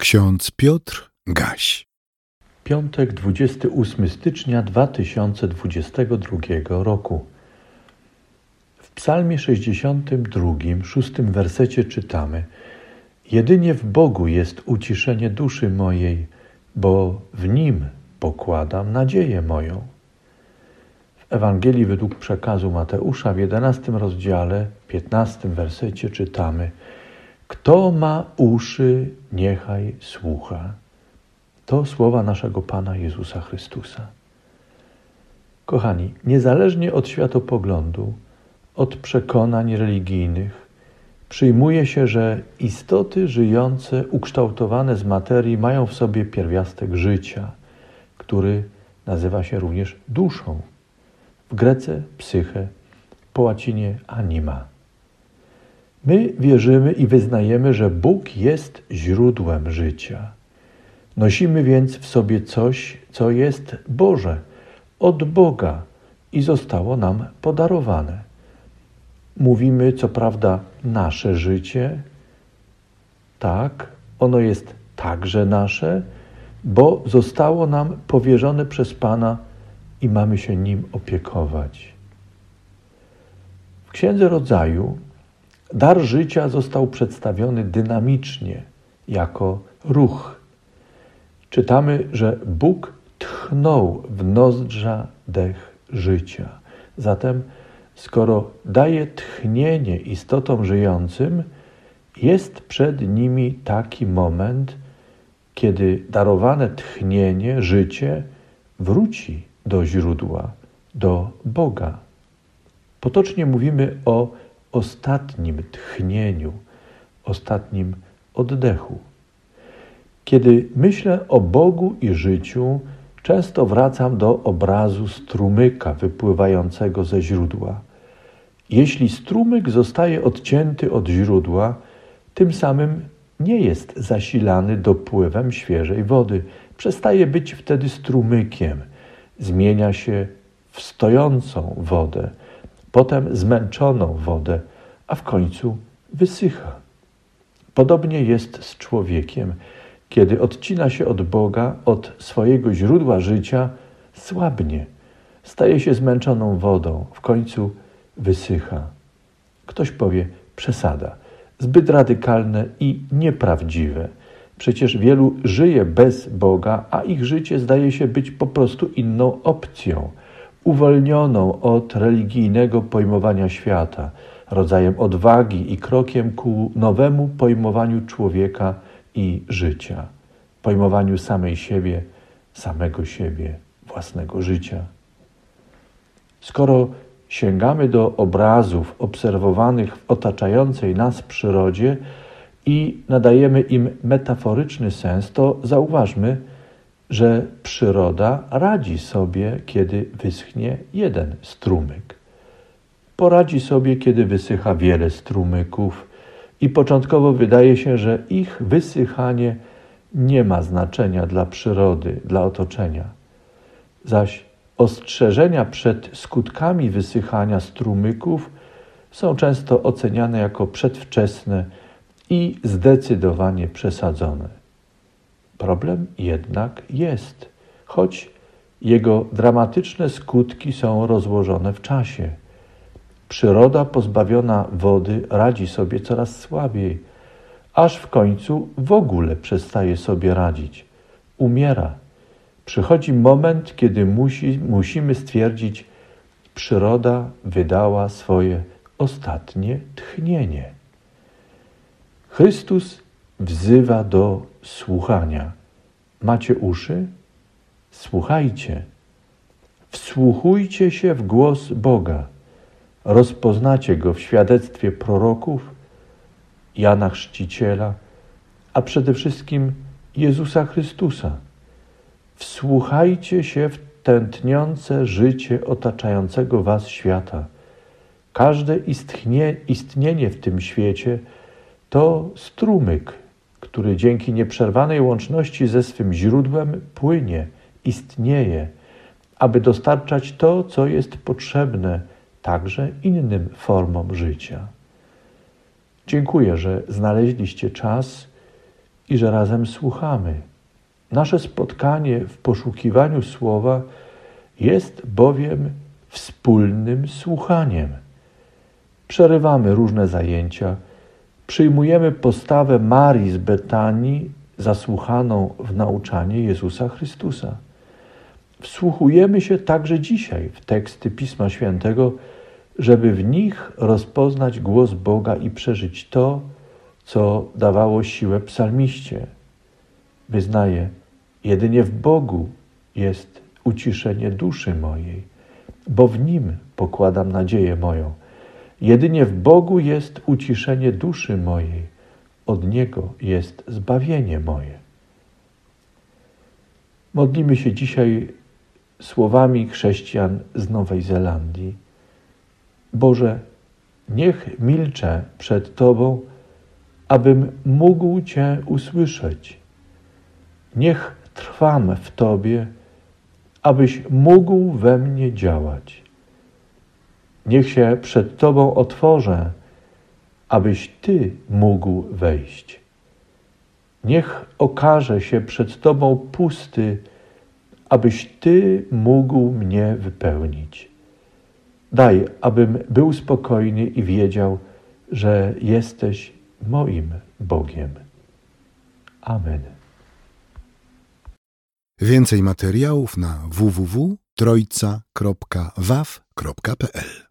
Ksiądz Piotr Gaś. Piątek 28 stycznia 2022 roku. W Psalmie 62, szóstym wersecie czytamy: Jedynie w Bogu jest uciszenie duszy mojej, bo w nim pokładam nadzieję moją. W Ewangelii według przekazu Mateusza w 11 rozdziale, 15 wersecie czytamy: kto ma uszy, niechaj słucha. To słowa naszego Pana Jezusa Chrystusa. Kochani, niezależnie od światopoglądu, od przekonań religijnych, przyjmuje się, że istoty żyjące, ukształtowane z materii, mają w sobie pierwiastek życia, który nazywa się również duszą. W grece psyche, po łacinie anima. My wierzymy i wyznajemy, że Bóg jest źródłem życia. Nosimy więc w sobie coś, co jest Boże, od Boga i zostało nam podarowane. Mówimy, co prawda, nasze życie, tak, ono jest także nasze, bo zostało nam powierzone przez Pana i mamy się nim opiekować. W Księdze Rodzaju Dar życia został przedstawiony dynamicznie, jako ruch. Czytamy, że Bóg tchnął w nozdrza dech życia. Zatem, skoro daje tchnienie istotom żyjącym, jest przed nimi taki moment, kiedy darowane tchnienie, życie wróci do źródła, do Boga. Potocznie mówimy o ostatnim tchnieniu, ostatnim oddechu. Kiedy myślę o Bogu i życiu, często wracam do obrazu strumyka wypływającego ze źródła. Jeśli strumyk zostaje odcięty od źródła, tym samym nie jest zasilany dopływem świeżej wody. Przestaje być wtedy strumykiem, zmienia się w stojącą wodę potem zmęczoną wodę, a w końcu wysycha. Podobnie jest z człowiekiem. Kiedy odcina się od Boga, od swojego źródła życia, słabnie, staje się zmęczoną wodą, w końcu wysycha. Ktoś powie przesada, zbyt radykalne i nieprawdziwe. Przecież wielu żyje bez Boga, a ich życie zdaje się być po prostu inną opcją uwolnioną od religijnego pojmowania świata, rodzajem odwagi i krokiem ku nowemu pojmowaniu człowieka i życia, pojmowaniu samej siebie, samego siebie, własnego życia. Skoro sięgamy do obrazów obserwowanych w otaczającej nas przyrodzie i nadajemy im metaforyczny sens, to zauważmy, że przyroda radzi sobie, kiedy wyschnie jeden strumyk. Poradzi sobie, kiedy wysycha wiele strumyków, i początkowo wydaje się, że ich wysychanie nie ma znaczenia dla przyrody, dla otoczenia. Zaś ostrzeżenia przed skutkami wysychania strumyków są często oceniane jako przedwczesne i zdecydowanie przesadzone. Problem jednak jest, choć jego dramatyczne skutki są rozłożone w czasie. Przyroda pozbawiona wody radzi sobie coraz słabiej, aż w końcu w ogóle przestaje sobie radzić. Umiera. Przychodzi moment, kiedy musi, musimy stwierdzić, przyroda wydała swoje ostatnie tchnienie. Chrystus wzywa do słuchania. Macie uszy? Słuchajcie. Wsłuchujcie się w głos Boga. Rozpoznacie go w świadectwie proroków, Jana Chrzciciela, a przede wszystkim Jezusa Chrystusa. Wsłuchajcie się w tętniące życie otaczającego Was świata. Każde istnie, istnienie w tym świecie to strumyk który dzięki nieprzerwanej łączności ze swym źródłem płynie, istnieje, aby dostarczać to, co jest potrzebne także innym formom życia. Dziękuję, że znaleźliście czas i że razem słuchamy. Nasze spotkanie w poszukiwaniu słowa jest bowiem wspólnym słuchaniem. Przerywamy różne zajęcia, przyjmujemy postawę Marii z Betanii, zasłuchaną w nauczanie Jezusa Chrystusa. Wsłuchujemy się także dzisiaj w teksty Pisma Świętego, żeby w nich rozpoznać głos Boga i przeżyć to, co dawało siłę psalmiście. Wyznaje, jedynie w Bogu jest uciszenie duszy mojej, bo w Nim pokładam nadzieję moją. Jedynie w Bogu jest uciszenie duszy mojej, od Niego jest zbawienie moje. Modlimy się dzisiaj słowami chrześcijan z Nowej Zelandii. Boże, niech milczę przed Tobą, abym mógł Cię usłyszeć. Niech trwam w Tobie, abyś mógł we mnie działać. Niech się przed Tobą otworzę, abyś Ty mógł wejść. Niech okaże się przed Tobą pusty, abyś Ty mógł mnie wypełnić. Daj, abym był spokojny i wiedział, że jesteś moim Bogiem. Amen. Więcej materiałów na www.trojca.waw.pl